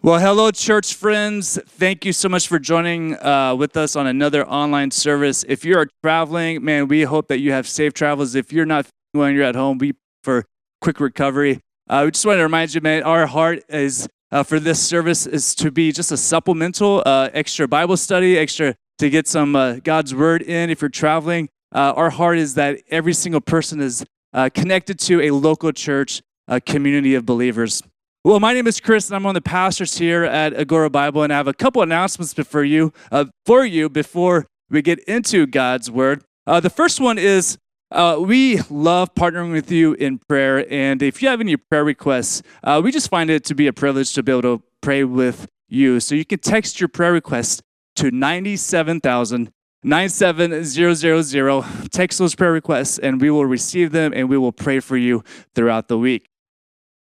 Well, hello, church friends. Thank you so much for joining uh, with us on another online service. If you are traveling, man, we hope that you have safe travels. If you're not when you're at home, we for quick recovery. Uh, we just want to remind you, man, our heart is uh, for this service is to be just a supplemental, uh, extra Bible study, extra to get some uh, God's word in. If you're traveling, uh, our heart is that every single person is connected to a local church, a community of believers. Well, my name is Chris, and I'm one of the pastors here at Agora Bible, and I have a couple announcements for you, uh, for you before we get into God's Word. Uh, the first one is uh, we love partnering with you in prayer, and if you have any prayer requests, uh, we just find it to be a privilege to be able to pray with you. So you can text your prayer request to 97,000. 97000. Text those prayer requests and we will receive them and we will pray for you throughout the week.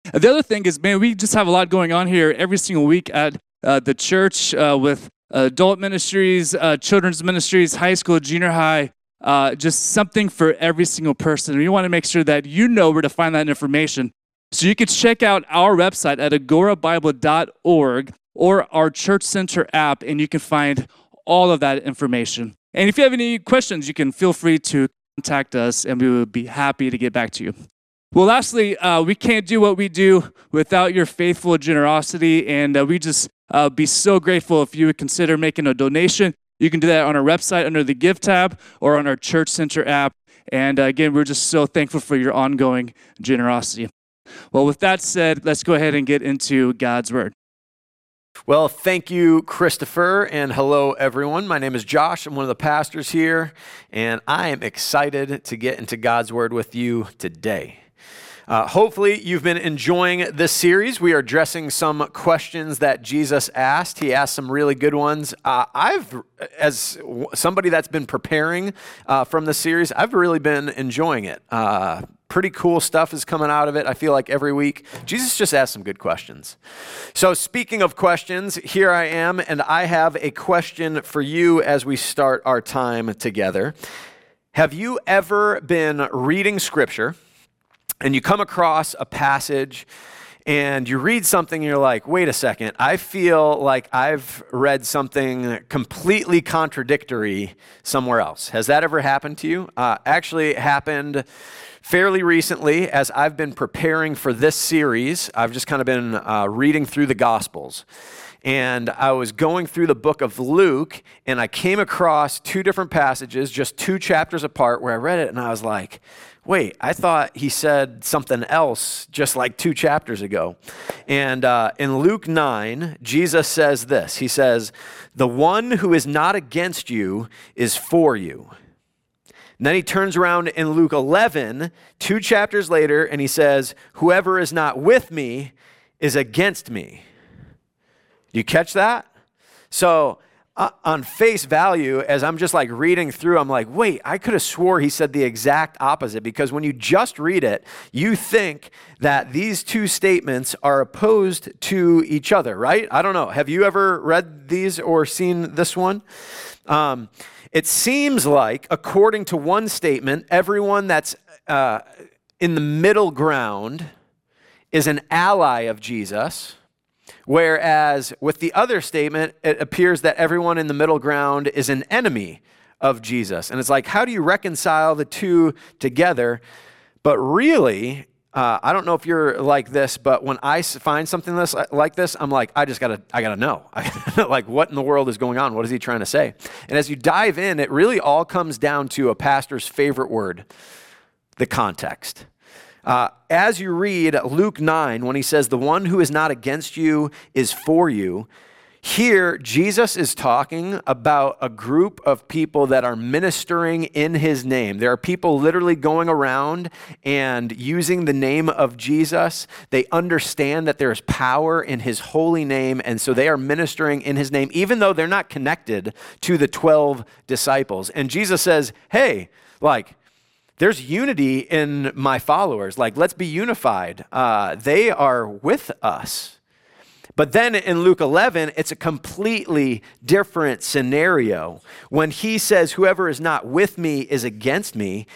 The other thing is, man, we just have a lot going on here every single week at uh, the church uh, with adult ministries, uh, children's ministries, high school, junior high, uh, just something for every single person. We want to make sure that you know where to find that information. So you can check out our website at agorabible.org or our Church Center app, and you can find all of that information. And if you have any questions, you can feel free to contact us, and we would be happy to get back to you. Well, lastly, uh, we can't do what we do without your faithful generosity, and uh, we just uh, be so grateful if you would consider making a donation. You can do that on our website under the Give tab or on our Church Center app. And uh, again, we're just so thankful for your ongoing generosity. Well, with that said, let's go ahead and get into God's Word. Well, thank you, Christopher, and hello, everyone. My name is Josh. I'm one of the pastors here, and I am excited to get into God's Word with you today. Uh, hopefully, you've been enjoying this series. We are addressing some questions that Jesus asked. He asked some really good ones. Uh, I've, as somebody that's been preparing uh, from the series, I've really been enjoying it. Uh, pretty cool stuff is coming out of it. I feel like every week. Jesus just asked some good questions. So, speaking of questions, here I am, and I have a question for you as we start our time together. Have you ever been reading scripture? And you come across a passage and you read something and you're like, wait a second, I feel like I've read something completely contradictory somewhere else. Has that ever happened to you? Uh, actually, it happened fairly recently as I've been preparing for this series. I've just kind of been uh, reading through the Gospels. And I was going through the book of Luke, and I came across two different passages, just two chapters apart, where I read it, and I was like, wait, I thought he said something else just like two chapters ago. And uh, in Luke 9, Jesus says this He says, The one who is not against you is for you. And then he turns around in Luke 11, two chapters later, and he says, Whoever is not with me is against me. Do You catch that? So, uh, on face value, as I'm just like reading through, I'm like, wait, I could have swore he said the exact opposite because when you just read it, you think that these two statements are opposed to each other, right? I don't know. Have you ever read these or seen this one? Um, it seems like, according to one statement, everyone that's uh, in the middle ground is an ally of Jesus Whereas with the other statement, it appears that everyone in the middle ground is an enemy of Jesus. And it's like, how do you reconcile the two together? But really, uh, I don't know if you're like this, but when I find something this, uh, like this, I'm like, I just gotta, I gotta know. like, what in the world is going on? What is he trying to say? And as you dive in, it really all comes down to a pastor's favorite word the context. Uh, as you read Luke 9, when he says, The one who is not against you is for you, here Jesus is talking about a group of people that are ministering in his name. There are people literally going around and using the name of Jesus. They understand that there is power in his holy name, and so they are ministering in his name, even though they're not connected to the 12 disciples. And Jesus says, Hey, like, there's unity in my followers. Like, let's be unified. Uh, they are with us. But then in Luke 11, it's a completely different scenario. When he says, Whoever is not with me is against me,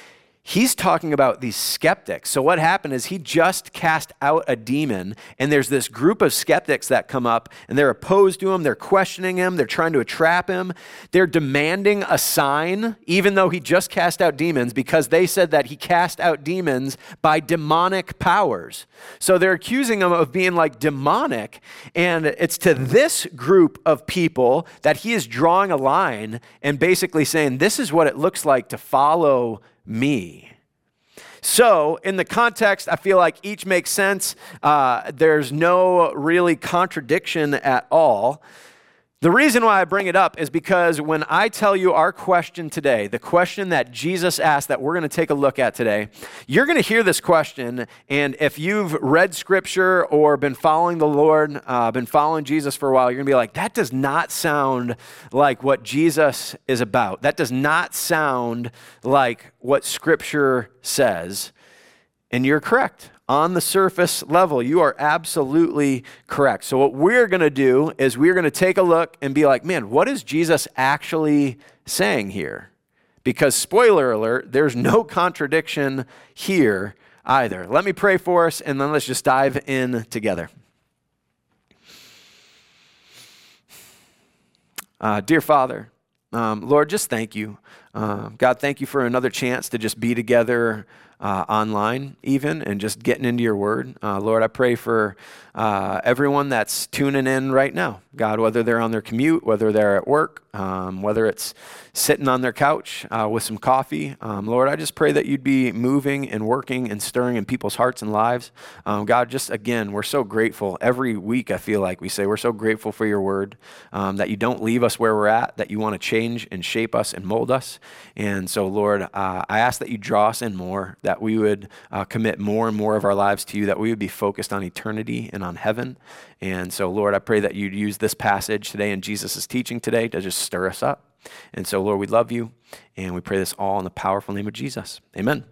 he's talking about these skeptics. So, what happened is he just cast out a demon, and there's this group of skeptics that come up, and they're opposed to him. They're questioning him. They're trying to trap him. They're demanding a sign, even though he just cast out demons, because they said that he cast out demons by demonic powers. So, they're accusing him of being like demonic. And it's to this group of people that he is drawing a line and basically saying, This is what it looks like to follow me. So, in the context, I feel like each makes sense. Uh, there's no really contradiction at all. The reason why I bring it up is because when I tell you our question today, the question that Jesus asked that we're going to take a look at today, you're going to hear this question. And if you've read scripture or been following the Lord, uh, been following Jesus for a while, you're going to be like, that does not sound like what Jesus is about. That does not sound like what scripture says. And you're correct on the surface level, you are absolutely correct. So, what we're going to do is we're going to take a look and be like, man, what is Jesus actually saying here? Because, spoiler alert, there's no contradiction here either. Let me pray for us and then let's just dive in together. Uh, dear Father, um, Lord, just thank you. Uh, God, thank you for another chance to just be together uh, online, even, and just getting into your word. Uh, Lord, I pray for uh, everyone that's tuning in right now. God, whether they're on their commute, whether they're at work, um, whether it's sitting on their couch uh, with some coffee. Um, Lord, I just pray that you'd be moving and working and stirring in people's hearts and lives. Um, God, just again, we're so grateful. Every week, I feel like we say we're so grateful for your word, um, that you don't leave us where we're at, that you want to change and shape us and mold us. And so, Lord, uh, I ask that you draw us in more, that we would uh, commit more and more of our lives to you, that we would be focused on eternity and on heaven. And so, Lord, I pray that you'd use this passage today and Jesus' teaching today to just stir us up. And so, Lord, we love you, and we pray this all in the powerful name of Jesus. Amen.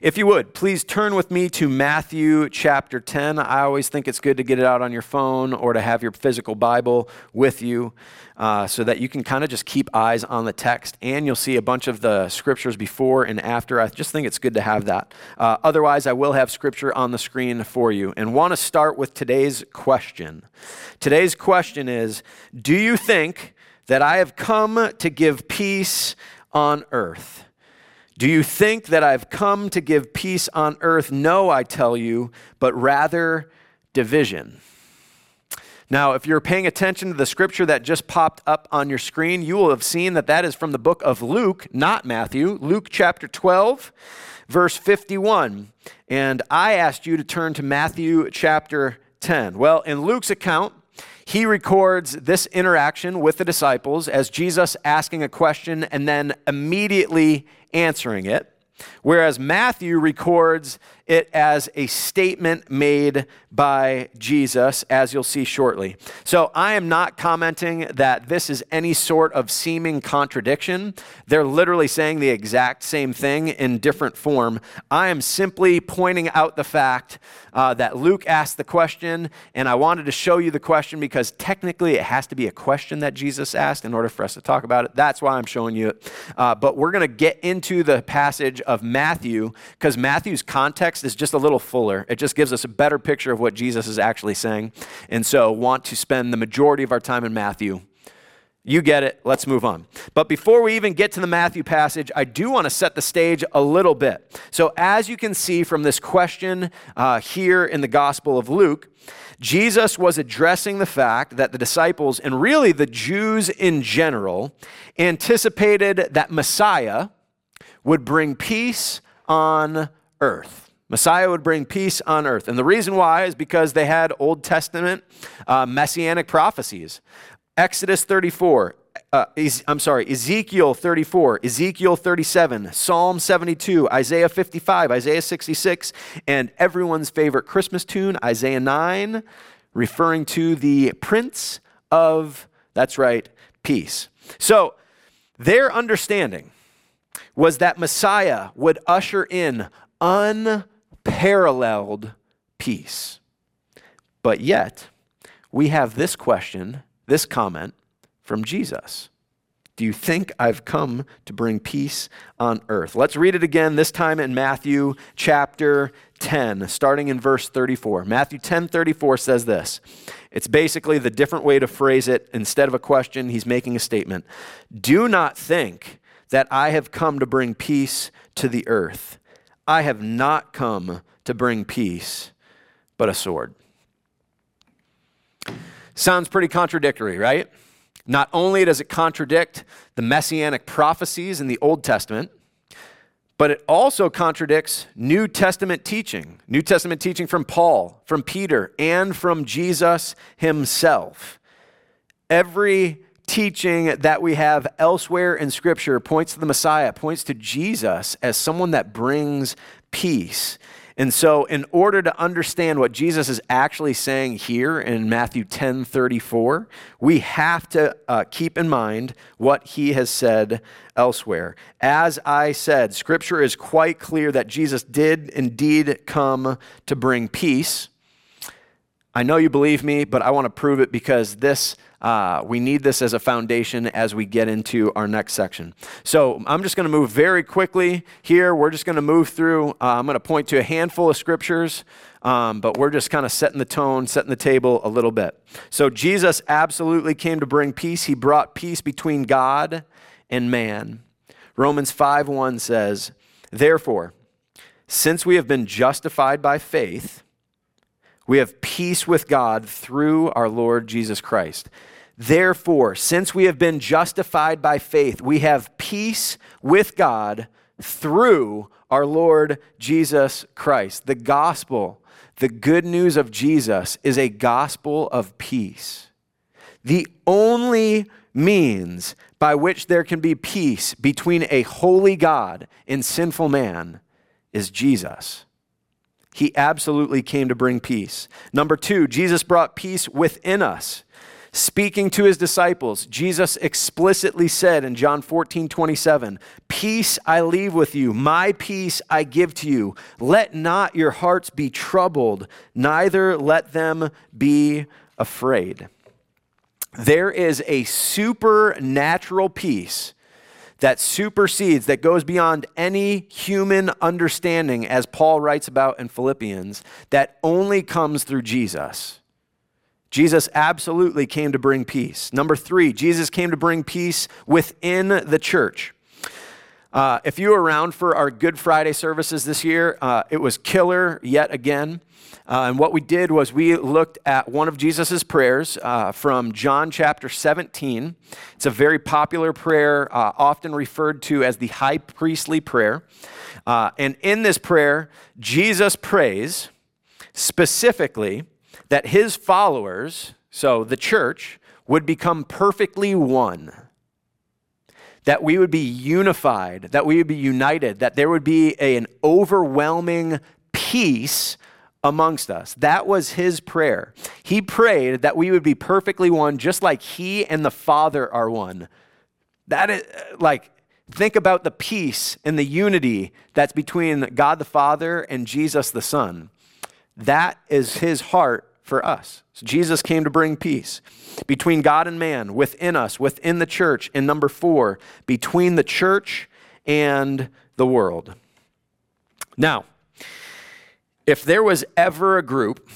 If you would, please turn with me to Matthew chapter 10. I always think it's good to get it out on your phone or to have your physical Bible with you uh, so that you can kind of just keep eyes on the text and you'll see a bunch of the scriptures before and after. I just think it's good to have that. Uh, otherwise, I will have scripture on the screen for you and want to start with today's question. Today's question is Do you think that I have come to give peace on earth? Do you think that I've come to give peace on earth? No, I tell you, but rather division. Now, if you're paying attention to the scripture that just popped up on your screen, you will have seen that that is from the book of Luke, not Matthew. Luke chapter 12, verse 51. And I asked you to turn to Matthew chapter 10. Well, in Luke's account, he records this interaction with the disciples as Jesus asking a question and then immediately answering it, whereas Matthew records it as a statement made by Jesus, as you'll see shortly. So I am not commenting that this is any sort of seeming contradiction. They're literally saying the exact same thing in different form. I am simply pointing out the fact uh, that Luke asked the question, and I wanted to show you the question because technically it has to be a question that Jesus asked in order for us to talk about it. That's why I'm showing you it. Uh, but we're going to get into the passage of Matthew because Matthew's context text is just a little fuller. It just gives us a better picture of what Jesus is actually saying. And so, want to spend the majority of our time in Matthew. You get it. Let's move on. But before we even get to the Matthew passage, I do want to set the stage a little bit. So, as you can see from this question uh, here in the Gospel of Luke, Jesus was addressing the fact that the disciples, and really the Jews in general, anticipated that Messiah would bring peace on earth. Messiah would bring peace on earth. And the reason why is because they had Old Testament uh, messianic prophecies. Exodus 34, uh, I'm sorry, Ezekiel 34, Ezekiel 37, Psalm 72, Isaiah 55, Isaiah 66, and everyone's favorite Christmas tune, Isaiah 9, referring to the Prince of, that's right, peace. So their understanding was that Messiah would usher in un unparalleled peace. But yet, we have this question, this comment from Jesus Do you think I've come to bring peace on earth? Let's read it again, this time in Matthew chapter 10, starting in verse 34. Matthew 10 34 says this. It's basically the different way to phrase it. Instead of a question, he's making a statement. Do not think that I have come to bring peace to the earth. I have not come to bring peace, but a sword. Sounds pretty contradictory, right? Not only does it contradict the messianic prophecies in the Old Testament, but it also contradicts New Testament teaching. New Testament teaching from Paul, from Peter, and from Jesus himself. Every teaching that we have elsewhere in Scripture points to the Messiah, points to Jesus as someone that brings peace. And so, in order to understand what Jesus is actually saying here in Matthew 10 34, we have to uh, keep in mind what he has said elsewhere. As I said, Scripture is quite clear that Jesus did indeed come to bring peace. I know you believe me, but I want to prove it because this uh, we need this as a foundation as we get into our next section. So I'm just going to move very quickly here. We're just going to move through. Uh, I'm going to point to a handful of scriptures, um, but we're just kind of setting the tone, setting the table a little bit. So Jesus absolutely came to bring peace. He brought peace between God and man. Romans 5:1 says, "Therefore, since we have been justified by faith, we have peace with God through our Lord Jesus Christ." Therefore, since we have been justified by faith, we have peace with God through our Lord Jesus Christ. The gospel, the good news of Jesus, is a gospel of peace. The only means by which there can be peace between a holy God and sinful man is Jesus. He absolutely came to bring peace. Number two, Jesus brought peace within us. Speaking to his disciples, Jesus explicitly said in John 14, 27, Peace I leave with you, my peace I give to you. Let not your hearts be troubled, neither let them be afraid. There is a supernatural peace that supersedes, that goes beyond any human understanding, as Paul writes about in Philippians, that only comes through Jesus. Jesus absolutely came to bring peace. Number three, Jesus came to bring peace within the church. Uh, if you were around for our Good Friday services this year, uh, it was killer yet again. Uh, and what we did was we looked at one of Jesus' prayers uh, from John chapter 17. It's a very popular prayer, uh, often referred to as the high priestly prayer. Uh, and in this prayer, Jesus prays specifically that his followers, so the church, would become perfectly one. That we would be unified, that we would be united, that there would be a, an overwhelming peace amongst us. That was his prayer. He prayed that we would be perfectly one, just like he and the Father are one. That is uh, like, think about the peace and the unity that's between God the Father and Jesus the Son. That is his heart for us. So Jesus came to bring peace between God and man, within us, within the church. And number four, between the church and the world. Now, if there was ever a group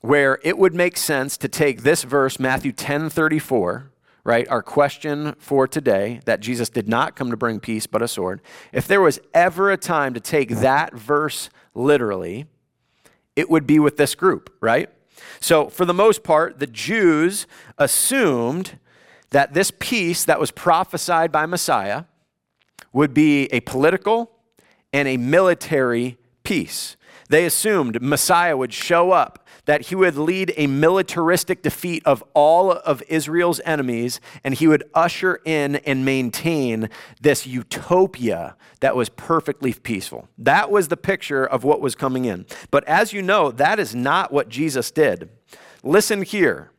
where it would make sense to take this verse, Matthew 10 34, right, our question for today, that Jesus did not come to bring peace but a sword, if there was ever a time to take that verse literally, it would be with this group, right? So, for the most part, the Jews assumed that this peace that was prophesied by Messiah would be a political and a military peace. They assumed Messiah would show up that he would lead a militaristic defeat of all of Israel's enemies, and he would usher in and maintain this utopia that was perfectly peaceful. That was the picture of what was coming in. But as you know, that is not what Jesus did. Listen here.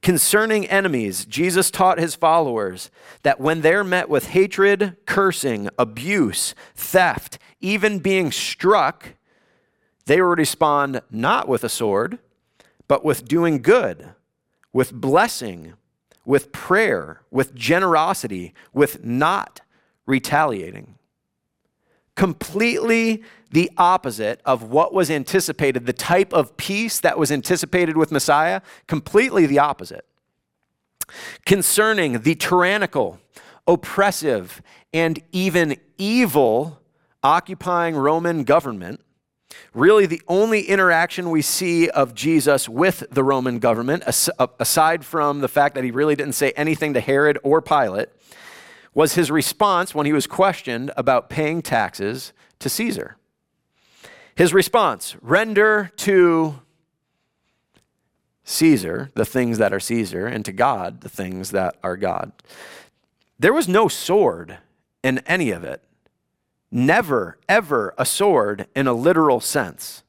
Concerning enemies, Jesus taught his followers that when they're met with hatred, cursing, abuse, theft, even being struck, they will respond not with a sword, but with doing good, with blessing, with prayer, with generosity, with not retaliating. Completely the opposite of what was anticipated, the type of peace that was anticipated with Messiah, completely the opposite. Concerning the tyrannical, oppressive, and even evil occupying Roman government, really the only interaction we see of Jesus with the Roman government, uh, aside from the fact that he really didn't say anything to Herod or Pilate, was his response when he was questioned about paying taxes to Caesar. His response render to Caesar the things that are Caesar, and to God the things that are God. There was no sword in any of it. Never, ever a sword in a literal sense.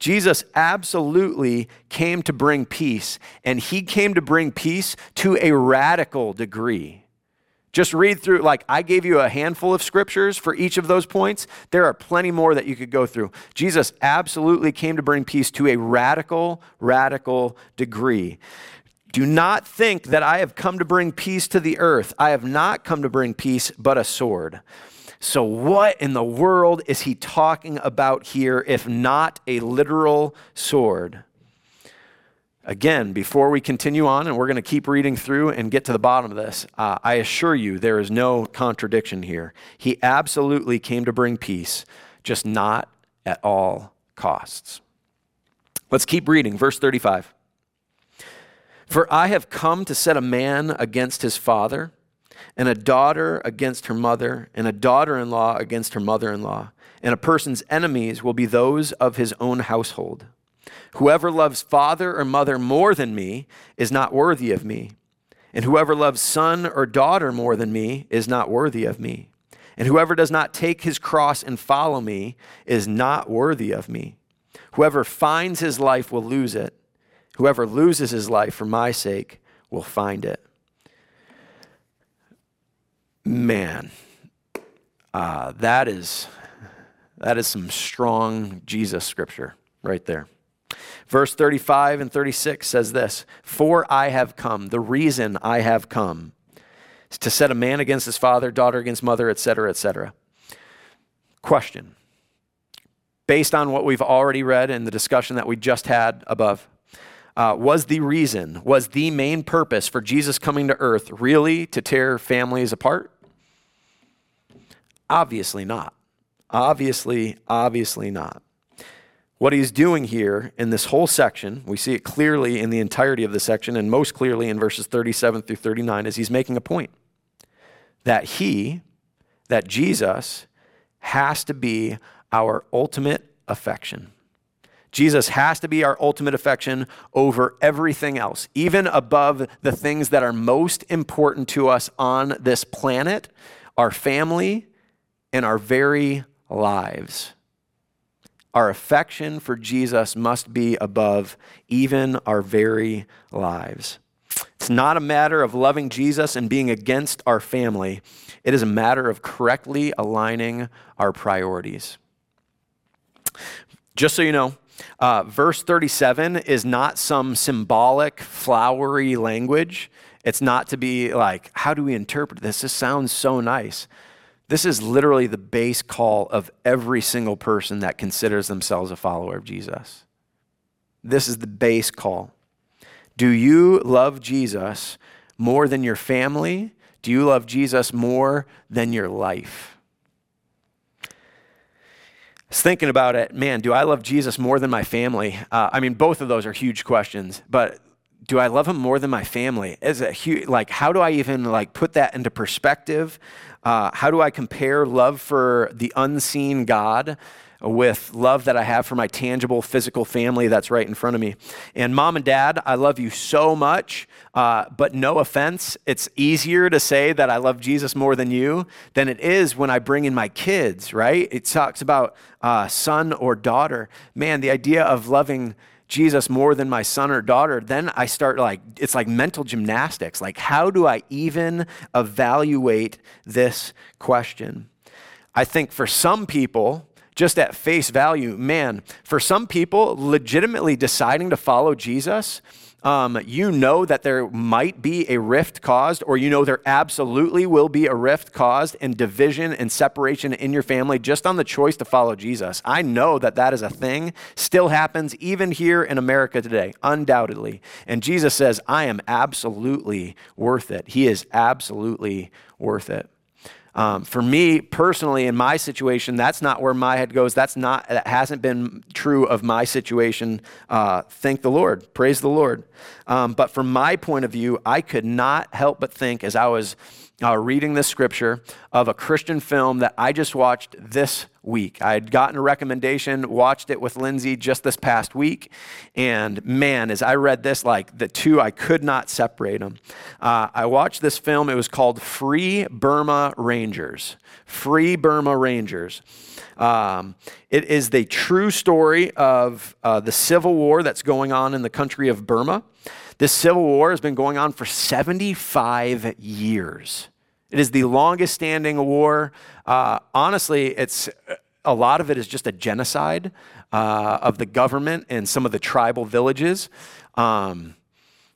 Jesus absolutely came to bring peace, and he came to bring peace to a radical degree. Just read through, like, I gave you a handful of scriptures for each of those points. There are plenty more that you could go through. Jesus absolutely came to bring peace to a radical, radical degree. Do not think that I have come to bring peace to the earth. I have not come to bring peace, but a sword. So, what in the world is he talking about here if not a literal sword? Again, before we continue on, and we're going to keep reading through and get to the bottom of this, uh, I assure you there is no contradiction here. He absolutely came to bring peace, just not at all costs. Let's keep reading. Verse 35. For I have come to set a man against his father, and a daughter against her mother, and a daughter in law against her mother in law, and a person's enemies will be those of his own household. Whoever loves father or mother more than me is not worthy of me. And whoever loves son or daughter more than me is not worthy of me. And whoever does not take his cross and follow me is not worthy of me. Whoever finds his life will lose it. Whoever loses his life for my sake will find it. Man, uh, that is that is some strong Jesus scripture right there. Verse 35 and 36 says this For I have come, the reason I have come, is to set a man against his father, daughter against mother, etc., etc. Question Based on what we've already read and the discussion that we just had above, uh, was the reason, was the main purpose for Jesus coming to earth really to tear families apart? Obviously not. Obviously, obviously not. What he's doing here in this whole section, we see it clearly in the entirety of the section, and most clearly in verses 37 through 39, is he's making a point that he, that Jesus, has to be our ultimate affection. Jesus has to be our ultimate affection over everything else, even above the things that are most important to us on this planet, our family, and our very lives. Our affection for Jesus must be above even our very lives. It's not a matter of loving Jesus and being against our family. It is a matter of correctly aligning our priorities. Just so you know, uh, verse 37 is not some symbolic, flowery language. It's not to be like, how do we interpret this? This sounds so nice. This is literally the base call of every single person that considers themselves a follower of Jesus. This is the base call. Do you love Jesus more than your family? Do you love Jesus more than your life? I was thinking about it, man, do I love Jesus more than my family? Uh, I mean, both of those are huge questions, but do I love him more than my family? Is it huge, like, how do I even like put that into perspective? Uh, how do I compare love for the unseen God with love that I have for my tangible physical family that's right in front of me? And mom and dad, I love you so much, uh, but no offense, it's easier to say that I love Jesus more than you than it is when I bring in my kids, right? It talks about uh, son or daughter. Man, the idea of loving Jesus more than my son or daughter, then I start like, it's like mental gymnastics. Like, how do I even evaluate this question? I think for some people, just at face value, man, for some people, legitimately deciding to follow Jesus um, you know that there might be a rift caused, or you know there absolutely will be a rift caused and division and separation in your family just on the choice to follow Jesus. I know that that is a thing, still happens even here in America today, undoubtedly. And Jesus says, I am absolutely worth it. He is absolutely worth it. Um, for me personally, in my situation, that's not where my head goes. That's not that hasn't been true of my situation. Uh, thank the Lord, praise the Lord. Um, but from my point of view, I could not help but think as I was uh, reading this scripture of a Christian film that I just watched this week. I had gotten a recommendation, watched it with Lindsay just this past week, and man, as I read this, like the two, I could not separate them. Uh, I watched this film. It was called Free Burma Rangers. Free Burma Rangers. Um, it is the true story of uh, the civil war that's going on in the country of Burma. This civil war has been going on for 75 years. It is the longest standing war. Uh, honestly, it's a lot of it is just a genocide uh, of the government and some of the tribal villages. Um,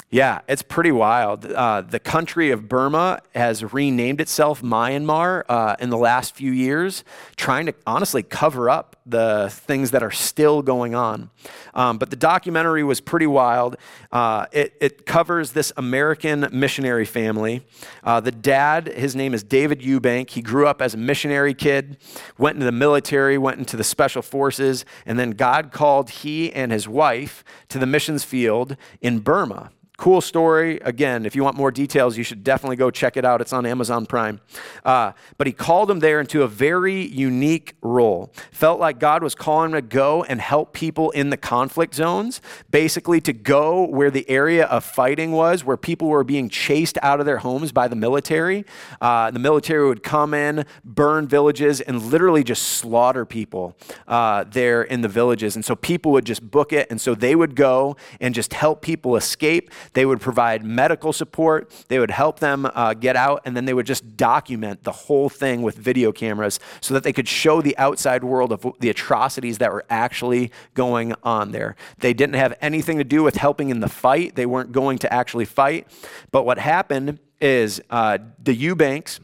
yeah, it's pretty wild. Uh, the country of Burma has renamed itself Myanmar uh, in the last few years, trying to honestly cover up the things that are still going on. Um, but the documentary was pretty wild. Uh, it, it, covers this American missionary family. Uh, the dad, his name is David Eubank. He grew up as a missionary kid, went into the military, went into the special forces, and then God called he and his wife to the missions field in Burma. Cool story. Again, if you want more details, you should definitely go check it out. It's on Amazon Prime. Uh, but he called him there into a very unique role. Felt like God was calling him to go and help people in the conflict zones, basically to go where the area of fighting was, where people were being chased out of their homes by the military. Uh, the military would come in, burn villages, and literally just slaughter people uh, there in the villages. And so people would just book it. And so they would go and just help people escape. They would provide medical support. They would help them uh, get out, and then they would just document the whole thing with video cameras so that they could show the outside world of the atrocities that were actually going on there. They didn't have anything to do with helping in the fight, they weren't going to actually fight. But what happened is uh, the Eubanks.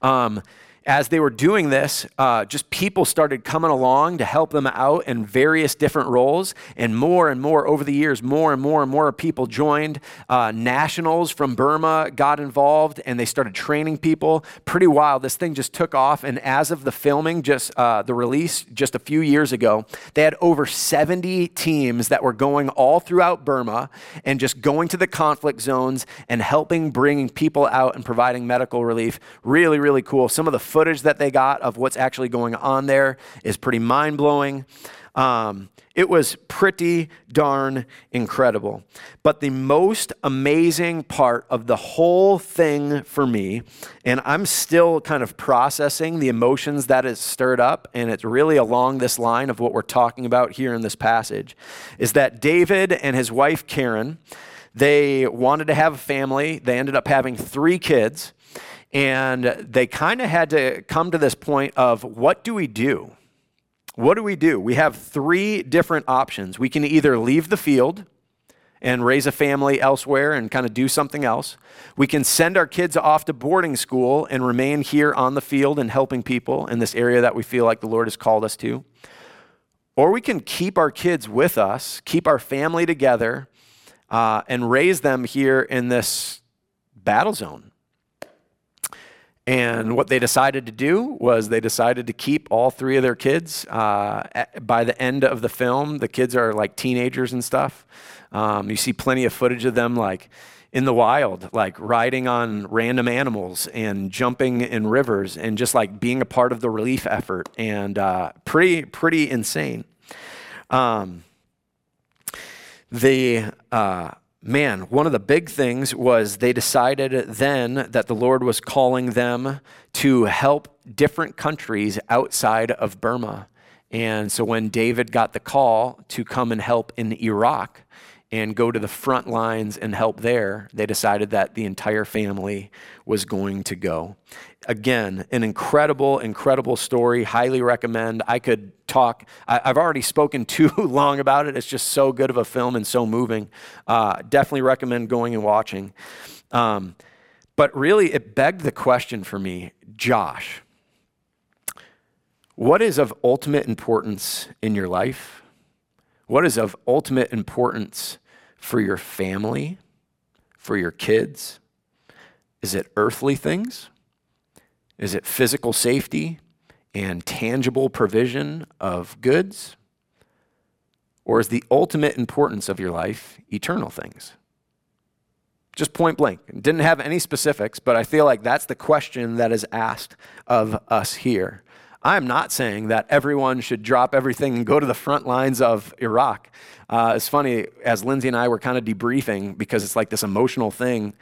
Um, as they were doing this, uh, just people started coming along to help them out in various different roles. And more and more over the years, more and more and more people joined. Uh, nationals from Burma got involved and they started training people. Pretty wild. This thing just took off. And as of the filming, just uh, the release just a few years ago, they had over 70 teams that were going all throughout Burma and just going to the conflict zones and helping bringing people out and providing medical relief. Really, really cool. Some of the footage that they got of what's actually going on there is pretty mind blowing. Um, it was pretty darn incredible. But the most amazing part of the whole thing for me, and I'm still kind of processing the emotions that is stirred up, and it's really along this line of what we're talking about here in this passage, is that David and his wife Karen, they wanted to have a family. They ended up having three kids. And they kind of had to come to this point of what do we do? What do we do? We have three different options. We can either leave the field and raise a family elsewhere and kind of do something else. We can send our kids off to boarding school and remain here on the field and helping people in this area that we feel like the Lord has called us to. Or we can keep our kids with us, keep our family together, uh, and raise them here in this battle zone and what they decided to do was they decided to keep all three of their kids. Uh, by the end of the film, the kids are like teenagers and stuff. Um, you see plenty of footage of them like in the wild, like riding on random animals and jumping in rivers and just like being a part of the relief effort. And uh, pretty, pretty insane. Um, the uh, man, one of the big things was they decided then that the Lord was calling them to help different countries outside of Burma. And so when David got the call to come and help in Iraq, and go to the front lines and help there, they decided that the entire family was going to go. Again, an incredible, incredible story. Highly recommend. I could talk, I, have already spoken too long about it. It's just so good of a film and so moving. Uh, definitely recommend going and watching. Um, but really, it begged the question for me Josh, what is of ultimate importance in your life? What is of ultimate importance for your family, for your kids? Is it earthly things? Is it physical safety and tangible provision of goods? Or is the ultimate importance of your life eternal things? Just point blank. Didn't have any specifics, but I feel like that's the question that is asked of us here. I'm not saying that everyone should drop everything and go to the front lines of Iraq. Uh, it's funny, as Lindsay and I were kind of debriefing, because it's like this emotional thing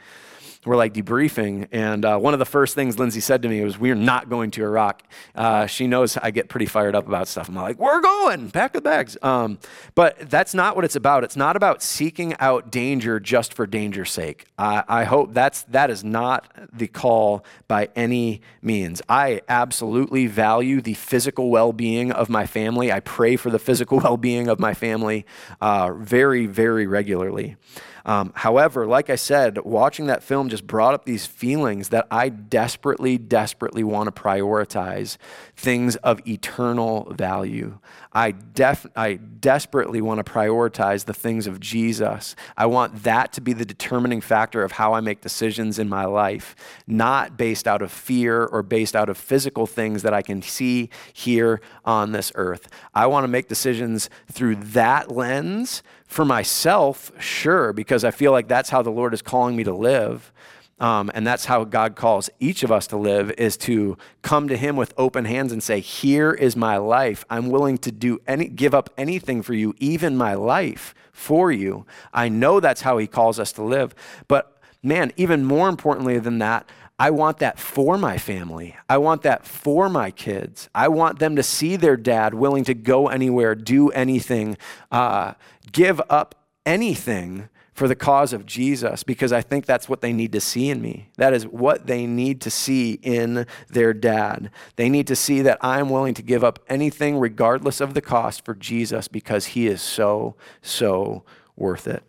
we're like debriefing, and uh, one of the first things Lindsay said to me was, "We're not going to Iraq." Uh, she knows I get pretty fired up about stuff. I'm like, "We're going, pack the bags." Um, but that's not what it's about. It's not about seeking out danger just for danger's sake. I, I hope that's that is not the call by any means. I absolutely value the physical well-being of my family. I pray for the physical well-being of my family uh, very, very regularly. Um, however, like I said, watching that film just brought up these feelings that I desperately, desperately want to prioritize things of eternal value. I, def- I desperately want to prioritize the things of Jesus. I want that to be the determining factor of how I make decisions in my life, not based out of fear or based out of physical things that I can see here on this earth. I want to make decisions through that lens for myself, sure, because I feel like that's how the Lord is calling me to live. Um, and that's how God calls each of us to live is to come to him with open hands and say, here is my life. I'm willing to do any, give up anything for you, even my life for you. I know that's how he calls us to live. But man, even more importantly than that, I want that for my family. I want that for my kids. I want them to see their dad willing to go anywhere, do anything, uh, give up anything for the cause of Jesus because I think that's what they need to see in me. That is what they need to see in their dad. They need to see that I'm willing to give up anything, regardless of the cost, for Jesus because he is so, so worth it.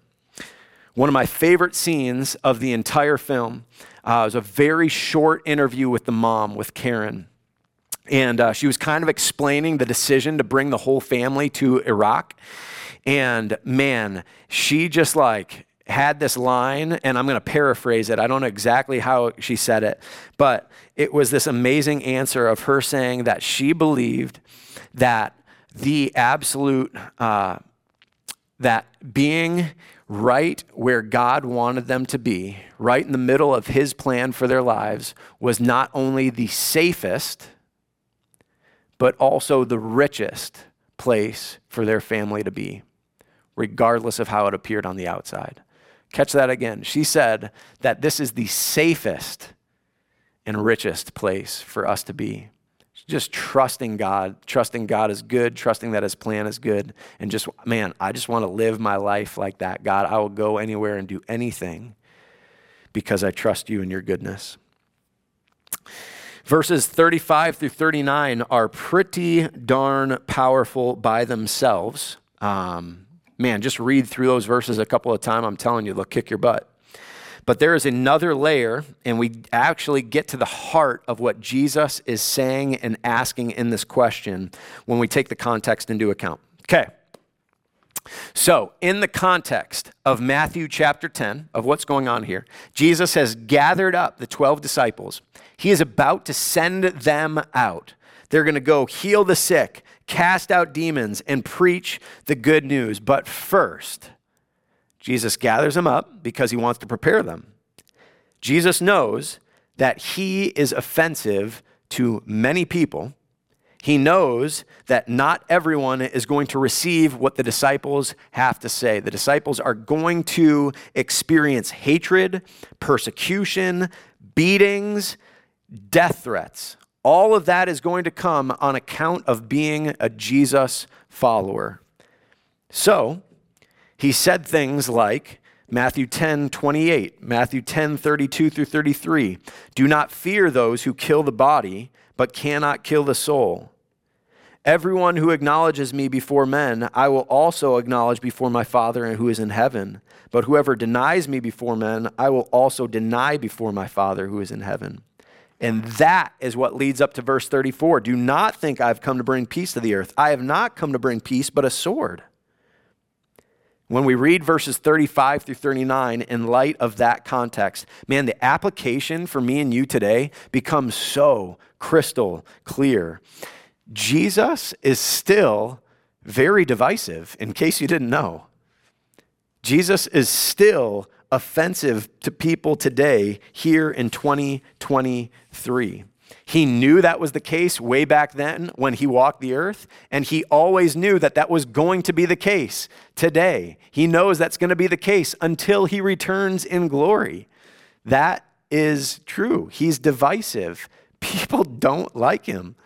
One of my favorite scenes of the entire film uh, was a very short interview with the mom, with Karen. And uh, she was kind of explaining the decision to bring the whole family to Iraq. And man, she just like had this line, and I'm going to paraphrase it. I don't know exactly how she said it, but it was this amazing answer of her saying that she believed that the absolute, uh, that being right where God wanted them to be, right in the middle of His plan for their lives, was not only the safest, but also the richest place for their family to be regardless of how it appeared on the outside. Catch that again. She said that this is the safest and richest place for us to be. Just trusting God, trusting God is good, trusting that His plan is good, and just, man, I just want to live my life like that. God, I will go anywhere and do anything because I trust you and your goodness. Verses 35 through 39 are pretty darn powerful by themselves. Um, man, just read through those verses a couple of times. I'm telling you, they'll kick your butt. But there is another layer, and we actually get to the heart of what Jesus is saying and asking in this question when we take the context into account. Okay. So, in the context of Matthew chapter 10, of what's going on here, Jesus has gathered up the 12 disciples. He is about to send them out. They're going to go heal the sick, cast out demons, and preach the good news. But first, Jesus gathers them up because he wants to prepare them. Jesus knows that he is offensive to many people. He knows that not everyone is going to receive what the disciples have to say. The disciples are going to experience hatred, persecution, beatings, death threats all of that is going to come on account of being a Jesus follower. So, He said things like, Matthew 10, 28, Matthew 10, 32 through 33. Do not fear those who kill the body, but cannot kill the soul. Everyone who acknowledges me before men, I will also acknowledge before my Father who is in heaven. But whoever denies me before men, I will also deny before my Father who is in heaven. And that is what leads up to verse 34. Do not think I've come to bring peace to the earth. I have not come to bring peace, but a sword. When we read verses 35 through 39 in light of that context, man, the application for me and you today becomes so crystal clear. Jesus is still very divisive, in case you didn't know. Jesus is still offensive to people today here in 2023. He knew that was the case way back then when he walked the earth, and he always knew that that was going to be the case today. He knows that's going to be the case until he returns in glory. That is true. He's divisive. People don't like him.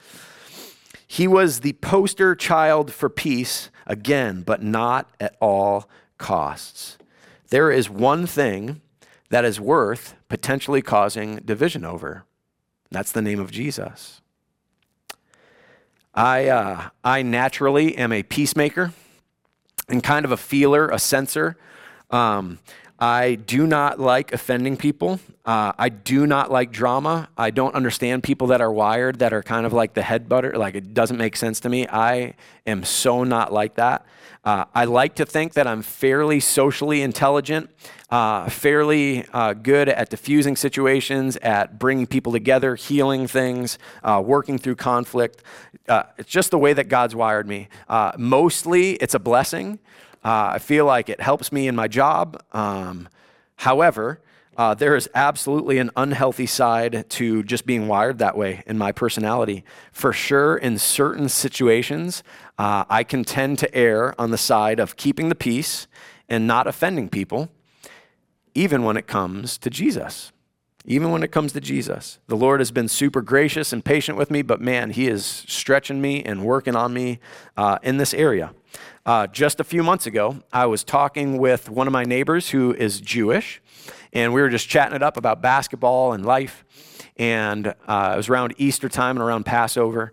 He was the poster child for peace, again, but not at all costs. There is one thing that is worth potentially causing division over that's the name of Jesus. I, uh, I naturally am a peacemaker and kind of a feeler, a sensor. Um, I do not like offending people. Uh, I do not like drama. I don't understand people that are wired that are kind of like the head butter. Like it doesn't make sense to me. I am so not like that. Uh, I like to think that I'm fairly socially intelligent, uh, fairly uh, good at diffusing situations, at bringing people together, healing things, uh, working through conflict. Uh, it's just the way that God's wired me. Mostly, it's a blessing. I feel like it helps me in my job. Um, however, uh, there is absolutely an unhealthy side to just being wired that way in my personality. For sure, in certain situations, uh, I can tend to err on the side of keeping the peace and not offending people, even when it comes to Jesus. Even when it comes to Jesus. The Lord has been super gracious and patient with me, but man, He is stretching me and working on me uh, in this area. Uh, just a few months ago, I was talking with one of my neighbors who is Jewish and we were just chatting it up about basketball and life. And uh, it was around Easter time and around Passover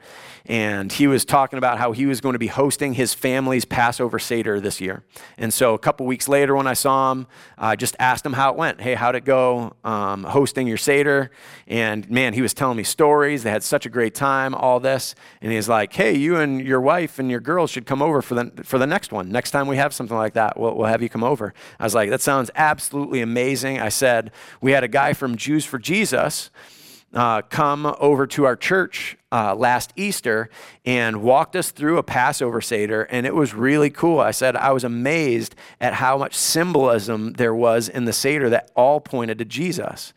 and he was talking about how he was going to be hosting his family's Passover Seder this year. And so a couple weeks later, when I saw him, I just asked him how it went. Hey, how'd it go um, hosting your Seder? And man, he was telling me stories. They had such a great time, all this. And he's like, hey, you and your wife and your girls should come over for the, for the next one. Next time we have something like that, we'll, we'll have you come over. I was like, that sounds absolutely amazing. I said, we had a guy from Jews for Jesus uh, come over to our church uh, last Easter and walked us through a Passover Seder, and it was really cool. I said I was amazed at how much symbolism there was in the Seder that all pointed to Jesus.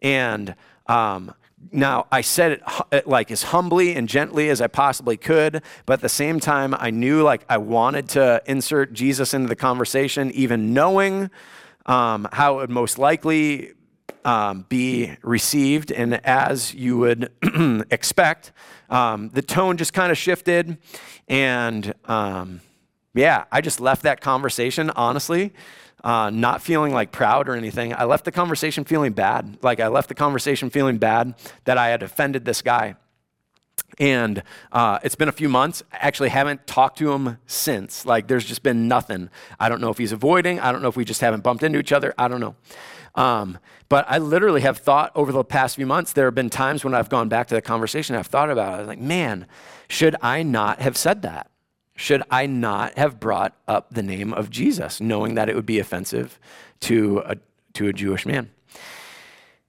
And um, now, I said it like as humbly and gently as I possibly could, but at the same time, I knew like I wanted to insert Jesus into the conversation, even knowing um, how it would most likely um, be received. And as you would expect, um, the tone just kind of shifted. And um, yeah, I just left that conversation, honestly, uh, not feeling like proud or anything. I left the conversation feeling bad. Like I left the conversation feeling bad that I had offended this guy. And uh, it's been a few months. I actually haven't talked to him since. Like, there's just been nothing. I don't know if he's avoiding. I don't know if we just haven't bumped into each other. I don't know. Um, but I literally have thought over the past few months, there have been times when I've gone back to the conversation, I've thought about it. I was like, man, should I not have said that? Should I not have brought up the name of Jesus, knowing that it would be offensive to a, to a Jewish man?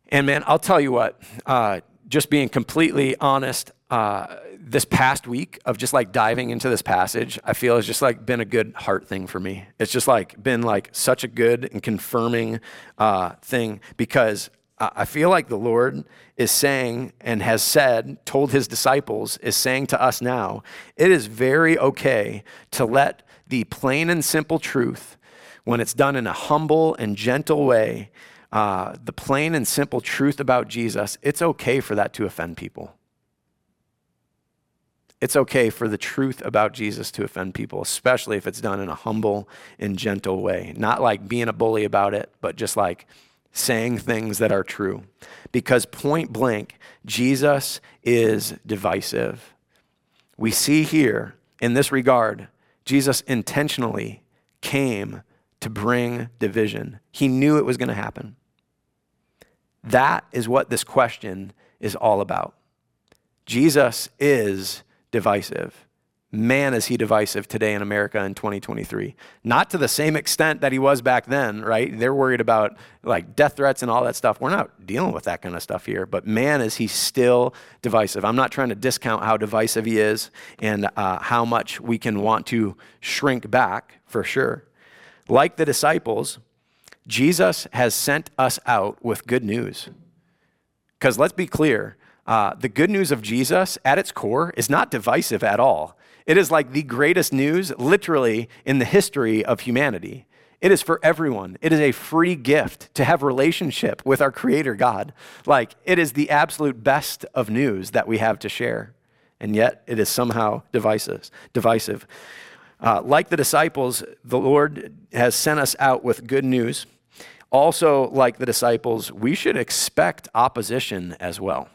And man, I'll tell you what, uh, just being completely honest, uh, this past week of just like diving into this passage, I feel has just like been a good heart thing for me. It's just like been like such a good and confirming uh, thing because I feel like the Lord is saying and has said, told his disciples, is saying to us now, it is very okay to let the plain and simple truth, when it's done in a humble and gentle way, uh, the plain and simple truth about Jesus, it's okay for that to offend people It's okay for the truth about Jesus to offend people, especially if it's done in a humble and gentle way. Not like being a bully about it, but just like saying things that are true. Because point blank, Jesus is divisive. We see here in this regard, Jesus intentionally came to bring division. He knew it was going to happen. That is what this question is all about. Jesus is divisive. Man, is he divisive today in America in 2023. Not to the same extent that he was back then, right? They're worried about like death threats and all that stuff. We're not dealing with that kind of stuff here, but man, is he still divisive. I'm not trying to discount how divisive he is and uh, how much we can want to shrink back for sure. Like the disciples, Jesus has sent us out with good news. Because let's be clear, uh, the good news of Jesus at its core is not divisive at all. It is like the greatest news, literally, in the history of humanity. It is for everyone. It is a free gift to have relationship with our creator God. Like it is the absolute best of news that we have to share. And yet it is somehow divisive. divisive. Uh, like the disciples, the Lord has sent us out with good news. Also, like the disciples, we should expect opposition as well.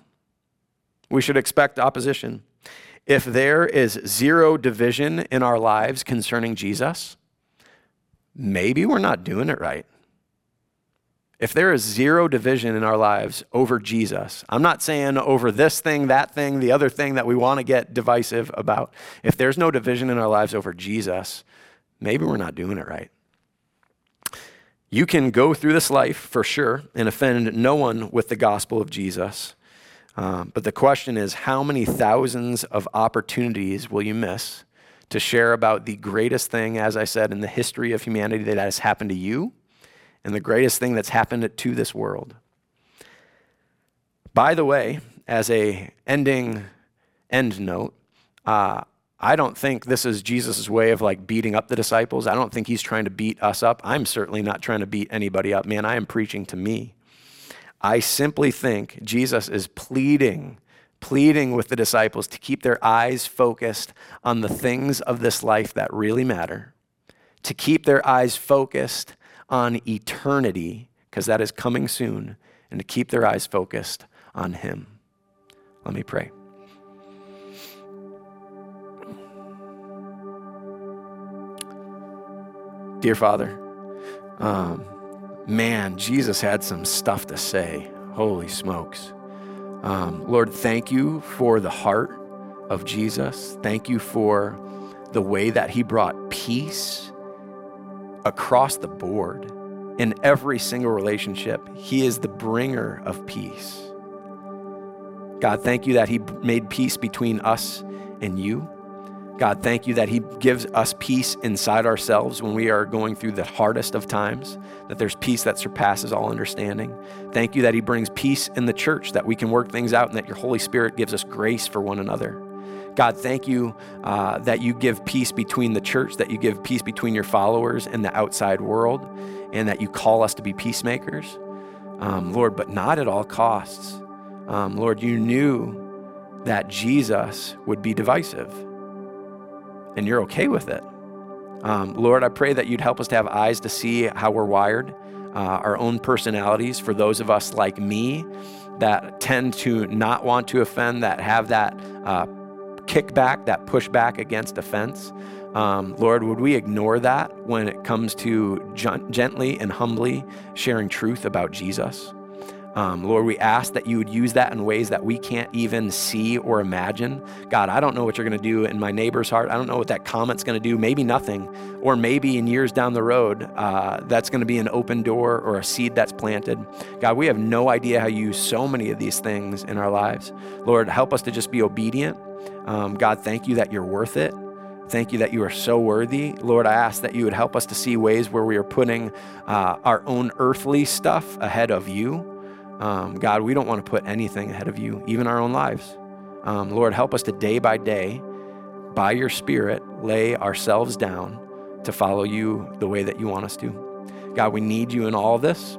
We should expect opposition. If there is zero division in our lives concerning Jesus, maybe we're not doing it right. If there is zero division in our lives over Jesus, I'm not saying over this thing, that thing, the other thing that we want to get divisive about. If there's no division in our lives over Jesus, maybe we're not doing it right. You can go through this life for sure and offend no one with the gospel of Jesus. Um, but the question is how many thousands of opportunities will you miss to share about the greatest thing, as I said, in the history of humanity that has happened to you and the greatest thing that's happened to this world? By the way, as a ending end note, uh, I don't think this is Jesus' way of like beating up the disciples. I don't think he's trying to beat us up. I'm certainly not trying to beat anybody up. Man, I am preaching to me. I simply think Jesus is pleading, pleading with the disciples to keep their eyes focused on the things of this life that really matter, to keep their eyes focused on eternity, because that is coming soon, and to keep their eyes focused on Him. Let me pray. Dear Father, um, man, Jesus had some stuff to say. Holy smokes. Um, Lord, thank you for the heart of Jesus. Thank you for the way that he brought peace across the board in every single relationship. He is the bringer of peace. God, thank you that he made peace between us and you. God, thank you that He gives us peace inside ourselves when we are going through the hardest of times, that there's peace that surpasses all understanding. Thank you that He brings peace in the church, that we can work things out, and that your Holy Spirit gives us grace for one another. God, thank you uh, that you give peace between the church, that you give peace between your followers and the outside world, and that you call us to be peacemakers. Um, Lord, but not at all costs. Um, Lord, you knew that Jesus would be divisive and you're okay with it. Um, Lord, I pray that you'd help us to have eyes to see how we're wired, uh, our own personalities. For those of us like me that tend to not want to offend, that have that uh, kickback, that pushback against offense. Um, Lord, would we ignore that when it comes to gently and humbly sharing truth about Jesus? Um, Lord, we ask that you would use that in ways that we can't even see or imagine. God, I don't know what you're going to do in my neighbor's heart. I don't know what that comment's going to do. Maybe nothing. Or maybe in years down the road, uh, that's going to be an open door or a seed that's planted. God, we have no idea how you use so many of these things in our lives. Lord, help us to just be obedient. Um, God, thank you that you're worth it. Thank you that you are so worthy. Lord, I ask that you would help us to see ways where we are putting uh, our own earthly stuff ahead of you. Um, God, we don't want to put anything ahead of you, even our own lives. Um, Lord, help us to day by day, by your Spirit, lay ourselves down to follow you the way that you want us to. God, we need you in all this.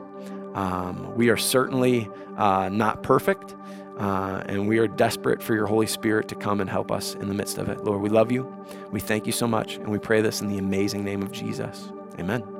Um, we are certainly uh, not perfect. Uh, and we are desperate for your Holy Spirit to come and help us in the midst of it. Lord, we love you. We thank you so much. And we pray this in the amazing name of Jesus. Amen.